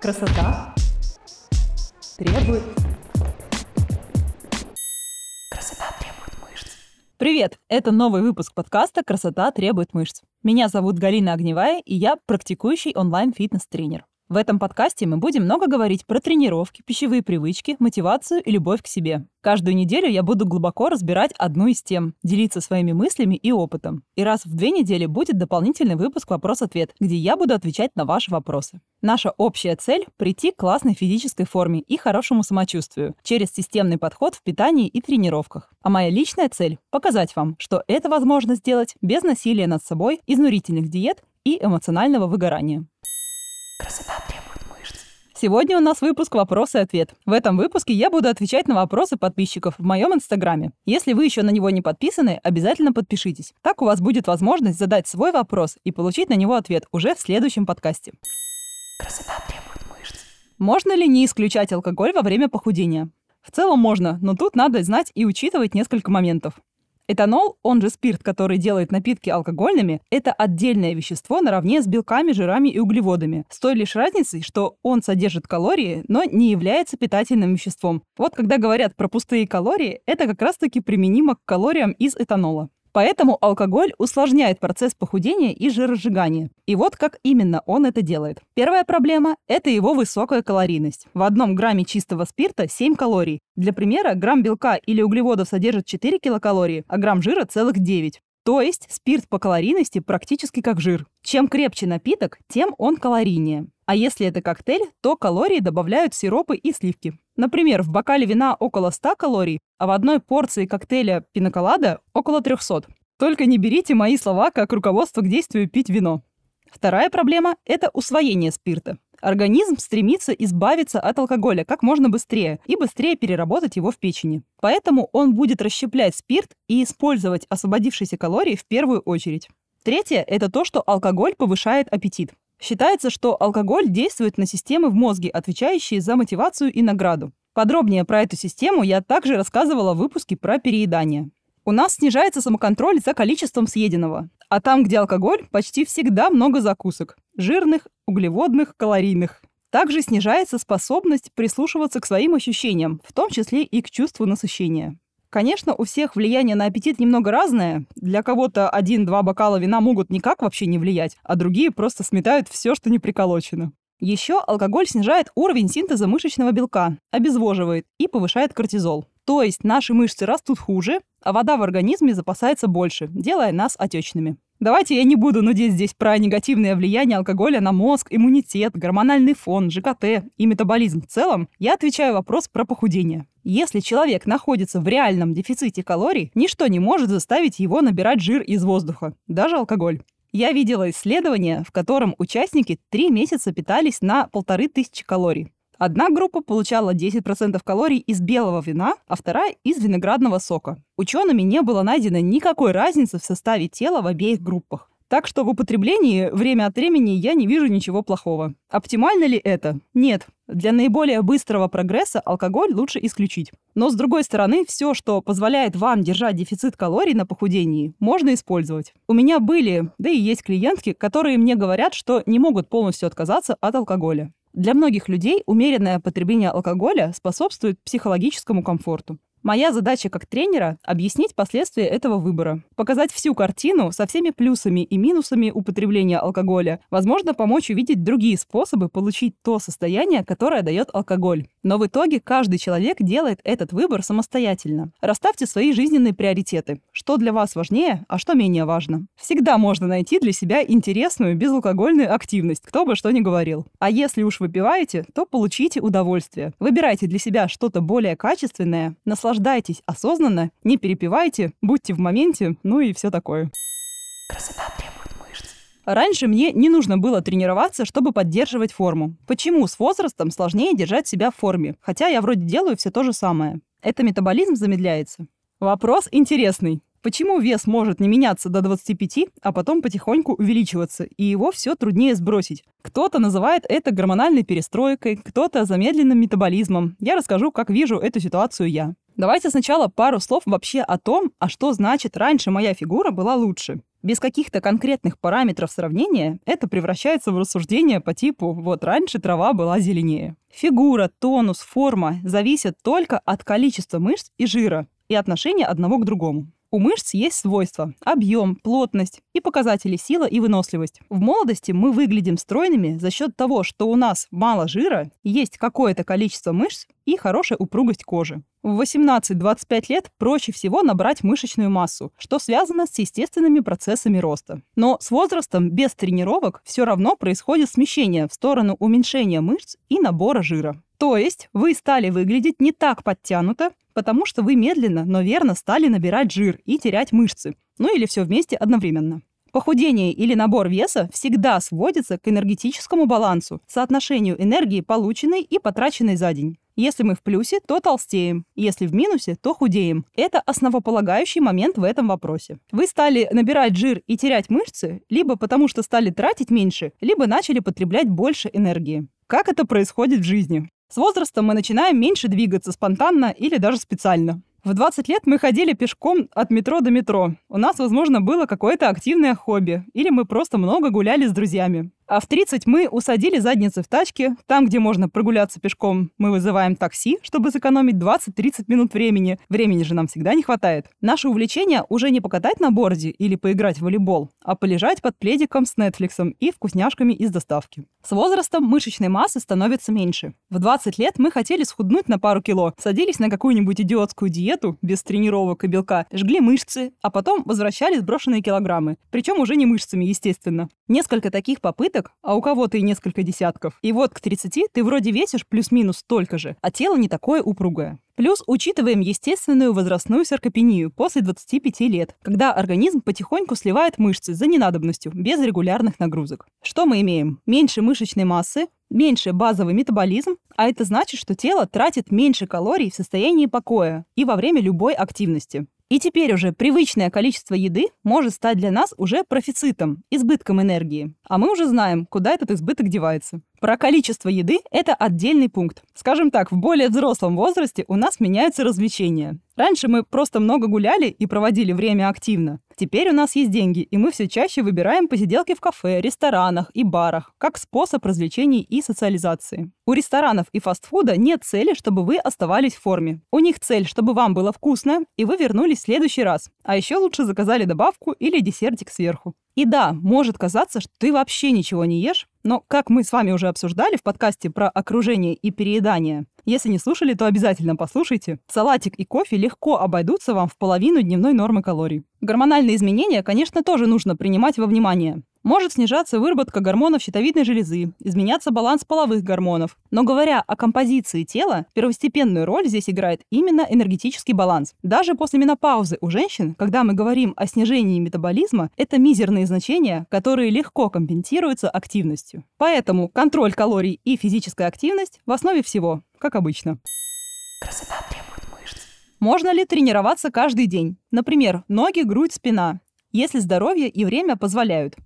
Красота требует... Красота требует мышц. Привет! Это новый выпуск подкаста «Красота требует мышц». Меня зовут Галина Огневая, и я практикующий онлайн-фитнес-тренер. В этом подкасте мы будем много говорить про тренировки, пищевые привычки, мотивацию и любовь к себе. Каждую неделю я буду глубоко разбирать одну из тем, делиться своими мыслями и опытом. И раз в две недели будет дополнительный выпуск «Вопрос-ответ», где я буду отвечать на ваши вопросы. Наша общая цель – прийти к классной физической форме и хорошему самочувствию через системный подход в питании и тренировках. А моя личная цель – показать вам, что это возможно сделать без насилия над собой, изнурительных диет и эмоционального выгорания. Красота требует мышц. Сегодня у нас выпуск «Вопрос и ответ». В этом выпуске я буду отвечать на вопросы подписчиков в моем инстаграме. Если вы еще на него не подписаны, обязательно подпишитесь. Так у вас будет возможность задать свой вопрос и получить на него ответ уже в следующем подкасте. Красота требует мышц. Можно ли не исключать алкоголь во время похудения? В целом можно, но тут надо знать и учитывать несколько моментов. Этанол, он же спирт, который делает напитки алкогольными, это отдельное вещество наравне с белками, жирами и углеводами. С той лишь разницей, что он содержит калории, но не является питательным веществом. Вот когда говорят про пустые калории, это как раз-таки применимо к калориям из этанола. Поэтому алкоголь усложняет процесс похудения и жиросжигания. И вот как именно он это делает. Первая проблема – это его высокая калорийность. В одном грамме чистого спирта 7 калорий. Для примера, грамм белка или углеводов содержит 4 килокалории, а грамм жира – целых 9. То есть спирт по калорийности практически как жир. Чем крепче напиток, тем он калорийнее. А если это коктейль, то калории добавляют сиропы и сливки. Например, в бокале вина около 100 калорий, а в одной порции коктейля пиноколада около 300. Только не берите мои слова как руководство к действию пить вино. Вторая проблема – это усвоение спирта. Организм стремится избавиться от алкоголя как можно быстрее и быстрее переработать его в печени. Поэтому он будет расщеплять спирт и использовать освободившиеся калории в первую очередь. Третье – это то, что алкоголь повышает аппетит. Считается, что алкоголь действует на системы в мозге, отвечающие за мотивацию и награду. Подробнее про эту систему я также рассказывала в выпуске про переедание. У нас снижается самоконтроль за количеством съеденного. А там, где алкоголь, почти всегда много закусок. Жирных, углеводных, калорийных. Также снижается способность прислушиваться к своим ощущениям, в том числе и к чувству насыщения. Конечно, у всех влияние на аппетит немного разное. Для кого-то один-два бокала вина могут никак вообще не влиять, а другие просто сметают все, что не приколочено. Еще алкоголь снижает уровень синтеза мышечного белка, обезвоживает и повышает кортизол. То есть наши мышцы растут хуже, а вода в организме запасается больше, делая нас отечными. Давайте я не буду нудеть здесь про негативное влияние алкоголя на мозг, иммунитет, гормональный фон, ЖКТ и метаболизм в целом. Я отвечаю вопрос про похудение. Если человек находится в реальном дефиците калорий, ничто не может заставить его набирать жир из воздуха, даже алкоголь. Я видела исследование, в котором участники три месяца питались на полторы тысячи калорий. Одна группа получала 10% калорий из белого вина, а вторая – из виноградного сока. Учеными не было найдено никакой разницы в составе тела в обеих группах. Так что в употреблении время от времени я не вижу ничего плохого. Оптимально ли это? Нет. Для наиболее быстрого прогресса алкоголь лучше исключить. Но с другой стороны, все, что позволяет вам держать дефицит калорий на похудении, можно использовать. У меня были, да и есть клиентки, которые мне говорят, что не могут полностью отказаться от алкоголя. Для многих людей умеренное потребление алкоголя способствует психологическому комфорту. Моя задача как тренера – объяснить последствия этого выбора, показать всю картину со всеми плюсами и минусами употребления алкоголя, возможно, помочь увидеть другие способы получить то состояние, которое дает алкоголь. Но в итоге каждый человек делает этот выбор самостоятельно. Расставьте свои жизненные приоритеты. Что для вас важнее, а что менее важно. Всегда можно найти для себя интересную безалкогольную активность, кто бы что ни говорил. А если уж выпиваете, то получите удовольствие. Выбирайте для себя что-то более качественное, наслаждайтесь наслаждайтесь осознанно, не перепивайте, будьте в моменте, ну и все такое. Красота требует мышц. Раньше мне не нужно было тренироваться, чтобы поддерживать форму. Почему с возрастом сложнее держать себя в форме? Хотя я вроде делаю все то же самое. Это метаболизм замедляется. Вопрос интересный. Почему вес может не меняться до 25, а потом потихоньку увеличиваться, и его все труднее сбросить? Кто-то называет это гормональной перестройкой, кто-то замедленным метаболизмом. Я расскажу, как вижу эту ситуацию я. Давайте сначала пару слов вообще о том, а что значит раньше моя фигура была лучше. Без каких-то конкретных параметров сравнения это превращается в рассуждение по типу «вот раньше трава была зеленее». Фигура, тонус, форма зависят только от количества мышц и жира и отношения одного к другому. У мышц есть свойства – объем, плотность и показатели сила и выносливость. В молодости мы выглядим стройными за счет того, что у нас мало жира, есть какое-то количество мышц и хорошая упругость кожи. В 18-25 лет проще всего набрать мышечную массу, что связано с естественными процессами роста. Но с возрастом без тренировок все равно происходит смещение в сторону уменьшения мышц и набора жира. То есть вы стали выглядеть не так подтянуто, потому что вы медленно, но верно стали набирать жир и терять мышцы. Ну или все вместе одновременно. Похудение или набор веса всегда сводится к энергетическому балансу, соотношению энергии, полученной и потраченной за день. Если мы в плюсе, то толстеем. Если в минусе, то худеем. Это основополагающий момент в этом вопросе. Вы стали набирать жир и терять мышцы, либо потому что стали тратить меньше, либо начали потреблять больше энергии. Как это происходит в жизни? С возрастом мы начинаем меньше двигаться спонтанно или даже специально. В 20 лет мы ходили пешком от метро до метро. У нас, возможно, было какое-то активное хобби. Или мы просто много гуляли с друзьями. А в 30 мы усадили задницы в тачке. Там, где можно прогуляться пешком, мы вызываем такси, чтобы сэкономить 20-30 минут времени. Времени же нам всегда не хватает. Наше увлечение уже не покатать на борде или поиграть в волейбол, а полежать под пледиком с Netflix и вкусняшками из доставки. С возрастом мышечной массы становится меньше. В 20 лет мы хотели схуднуть на пару кило, садились на какую-нибудь идиотскую диету без тренировок и белка, жгли мышцы, а потом возвращали сброшенные килограммы. Причем уже не мышцами, естественно. Несколько таких попыток а у кого-то и несколько десятков. И вот к 30 ты вроде весишь плюс-минус столько же, а тело не такое упругое. Плюс учитываем естественную возрастную саркопению после 25 лет, когда организм потихоньку сливает мышцы за ненадобностью, без регулярных нагрузок. Что мы имеем? Меньше мышечной массы, меньше базовый метаболизм, а это значит, что тело тратит меньше калорий в состоянии покоя и во время любой активности. И теперь уже привычное количество еды может стать для нас уже профицитом, избытком энергии. А мы уже знаем, куда этот избыток девается. Про количество еды – это отдельный пункт. Скажем так, в более взрослом возрасте у нас меняются развлечения. Раньше мы просто много гуляли и проводили время активно. Теперь у нас есть деньги, и мы все чаще выбираем посиделки в кафе, ресторанах и барах как способ развлечений и социализации. У ресторанов и фастфуда нет цели, чтобы вы оставались в форме. У них цель, чтобы вам было вкусно, и вы вернулись в следующий раз. А еще лучше заказали добавку или десертик сверху. И да, может казаться, что ты вообще ничего не ешь, но, как мы с вами уже обсуждали в подкасте про окружение и переедание, если не слушали, то обязательно послушайте. Салатик и кофе легко обойдутся вам в половину дневной нормы калорий. Гормональные изменения, конечно, тоже нужно принимать во внимание. Может снижаться выработка гормонов щитовидной железы, изменяться баланс половых гормонов. Но говоря о композиции тела, первостепенную роль здесь играет именно энергетический баланс. Даже после менопаузы у женщин, когда мы говорим о снижении метаболизма, это мизерные значения, которые легко компенсируются активностью. Поэтому контроль калорий и физическая активность в основе всего, как обычно. Красота требует мышц. Можно ли тренироваться каждый день? Например, ноги, грудь, спина, если здоровье и время позволяют.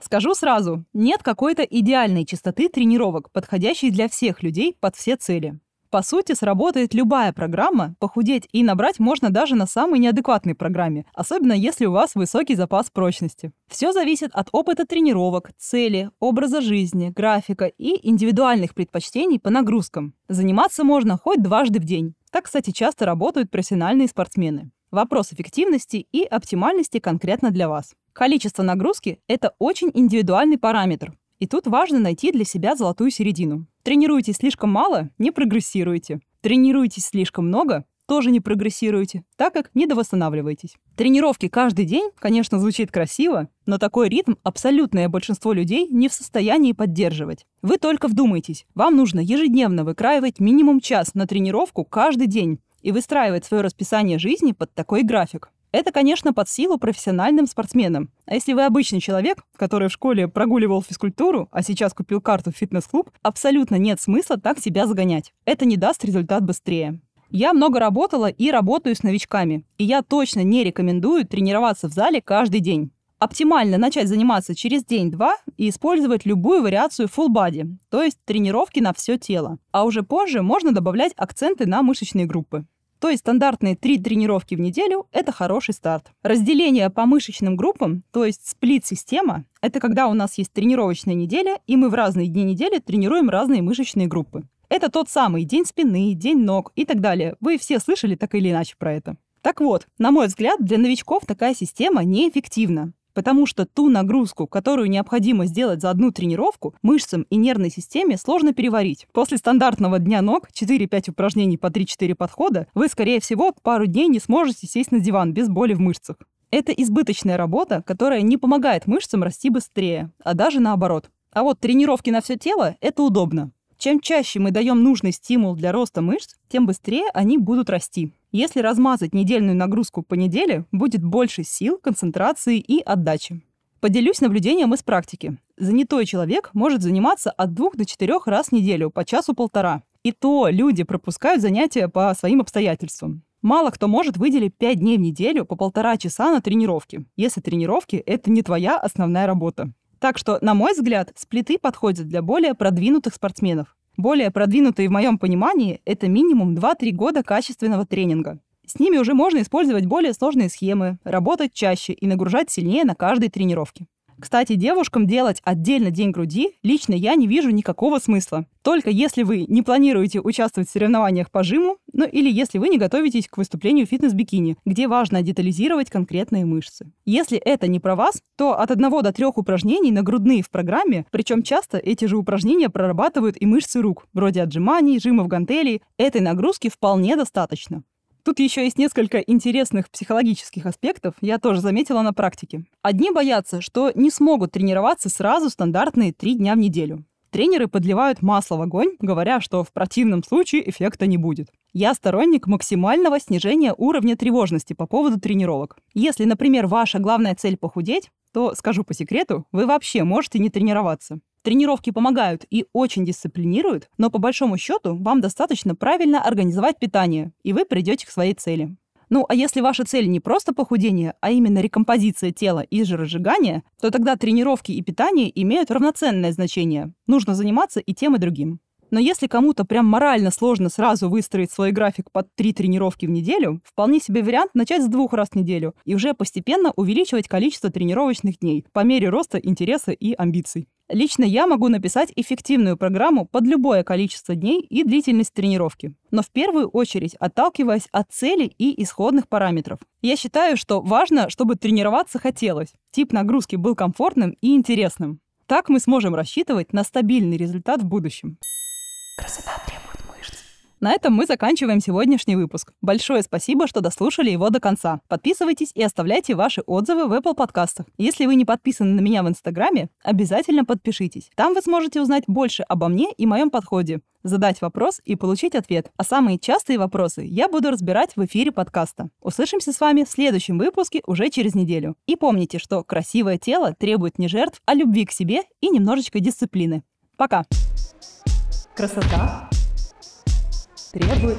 Скажу сразу, нет какой-то идеальной частоты тренировок, подходящей для всех людей под все цели. По сути, сработает любая программа, похудеть и набрать можно даже на самой неадекватной программе, особенно если у вас высокий запас прочности. Все зависит от опыта тренировок, цели, образа жизни, графика и индивидуальных предпочтений по нагрузкам. Заниматься можно хоть дважды в день. Так, кстати, часто работают профессиональные спортсмены. Вопрос эффективности и оптимальности конкретно для вас. Количество нагрузки – это очень индивидуальный параметр. И тут важно найти для себя золотую середину. Тренируйтесь слишком мало – не прогрессируете. Тренируйтесь слишком много – тоже не прогрессируете, так как недовосстанавливаетесь. Тренировки каждый день, конечно, звучит красиво, но такой ритм абсолютное большинство людей не в состоянии поддерживать. Вы только вдумайтесь, вам нужно ежедневно выкраивать минимум час на тренировку каждый день и выстраивать свое расписание жизни под такой график. Это, конечно, под силу профессиональным спортсменам. А если вы обычный человек, который в школе прогуливал физкультуру, а сейчас купил карту в фитнес-клуб, абсолютно нет смысла так себя загонять. Это не даст результат быстрее. Я много работала и работаю с новичками, и я точно не рекомендую тренироваться в зале каждый день. Оптимально начать заниматься через день-два и использовать любую вариацию full body, то есть тренировки на все тело. А уже позже можно добавлять акценты на мышечные группы. То есть стандартные три тренировки в неделю – это хороший старт. Разделение по мышечным группам, то есть сплит-система, это когда у нас есть тренировочная неделя, и мы в разные дни недели тренируем разные мышечные группы. Это тот самый день спины, день ног и так далее. Вы все слышали так или иначе про это. Так вот, на мой взгляд, для новичков такая система неэффективна. Потому что ту нагрузку, которую необходимо сделать за одну тренировку, мышцам и нервной системе сложно переварить. После стандартного дня ног 4-5 упражнений по 3-4 подхода вы, скорее всего, пару дней не сможете сесть на диван без боли в мышцах. Это избыточная работа, которая не помогает мышцам расти быстрее, а даже наоборот. А вот тренировки на все тело – это удобно. Чем чаще мы даем нужный стимул для роста мышц, тем быстрее они будут расти. Если размазать недельную нагрузку по неделе, будет больше сил, концентрации и отдачи. Поделюсь наблюдением из практики. Занятой человек может заниматься от двух до четырех раз в неделю по часу-полтора. И то люди пропускают занятия по своим обстоятельствам. Мало кто может выделить 5 дней в неделю по полтора часа на тренировки, если тренировки — это не твоя основная работа. Так что, на мой взгляд, сплиты подходят для более продвинутых спортсменов. Более продвинутые в моем понимании – это минимум 2-3 года качественного тренинга. С ними уже можно использовать более сложные схемы, работать чаще и нагружать сильнее на каждой тренировке. Кстати, девушкам делать отдельно день груди лично я не вижу никакого смысла. Только если вы не планируете участвовать в соревнованиях по жиму, ну или если вы не готовитесь к выступлению в фитнес-бикини, где важно детализировать конкретные мышцы. Если это не про вас, то от одного до трех упражнений на грудные в программе, причем часто эти же упражнения прорабатывают и мышцы рук, вроде отжиманий, жимов гантелей, этой нагрузки вполне достаточно. Тут еще есть несколько интересных психологических аспектов, я тоже заметила на практике. Одни боятся, что не смогут тренироваться сразу стандартные три дня в неделю. Тренеры подливают масло в огонь, говоря, что в противном случае эффекта не будет. Я сторонник максимального снижения уровня тревожности по поводу тренировок. Если, например, ваша главная цель похудеть, то, скажу по секрету, вы вообще можете не тренироваться. Тренировки помогают и очень дисциплинируют, но по большому счету вам достаточно правильно организовать питание, и вы придете к своей цели. Ну, а если ваша цель не просто похудение, а именно рекомпозиция тела и жиросжигание, то тогда тренировки и питание имеют равноценное значение. Нужно заниматься и тем, и другим. Но если кому-то прям морально сложно сразу выстроить свой график под три тренировки в неделю, вполне себе вариант начать с двух раз в неделю и уже постепенно увеличивать количество тренировочных дней по мере роста интереса и амбиций. Лично я могу написать эффективную программу под любое количество дней и длительность тренировки, но в первую очередь отталкиваясь от целей и исходных параметров. Я считаю, что важно, чтобы тренироваться хотелось, тип нагрузки был комфортным и интересным. Так мы сможем рассчитывать на стабильный результат в будущем. Красота требует мышц. На этом мы заканчиваем сегодняшний выпуск. Большое спасибо, что дослушали его до конца. Подписывайтесь и оставляйте ваши отзывы в Apple подкастах. Если вы не подписаны на меня в Инстаграме, обязательно подпишитесь. Там вы сможете узнать больше обо мне и моем подходе, задать вопрос и получить ответ. А самые частые вопросы я буду разбирать в эфире подкаста. Услышимся с вами в следующем выпуске уже через неделю. И помните, что красивое тело требует не жертв, а любви к себе и немножечко дисциплины. Пока! Красота требует